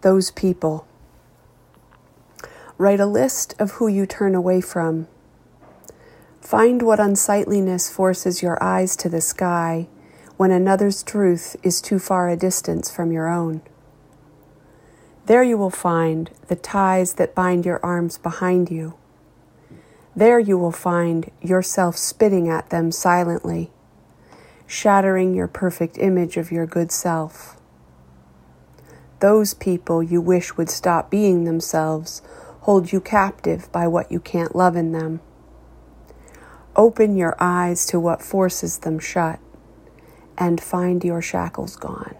those people. Write a list of who you turn away from. Find what unsightliness forces your eyes to the sky when another's truth is too far a distance from your own. There you will find the ties that bind your arms behind you. There you will find yourself spitting at them silently, shattering your perfect image of your good self. Those people you wish would stop being themselves hold you captive by what you can't love in them. Open your eyes to what forces them shut and find your shackles gone.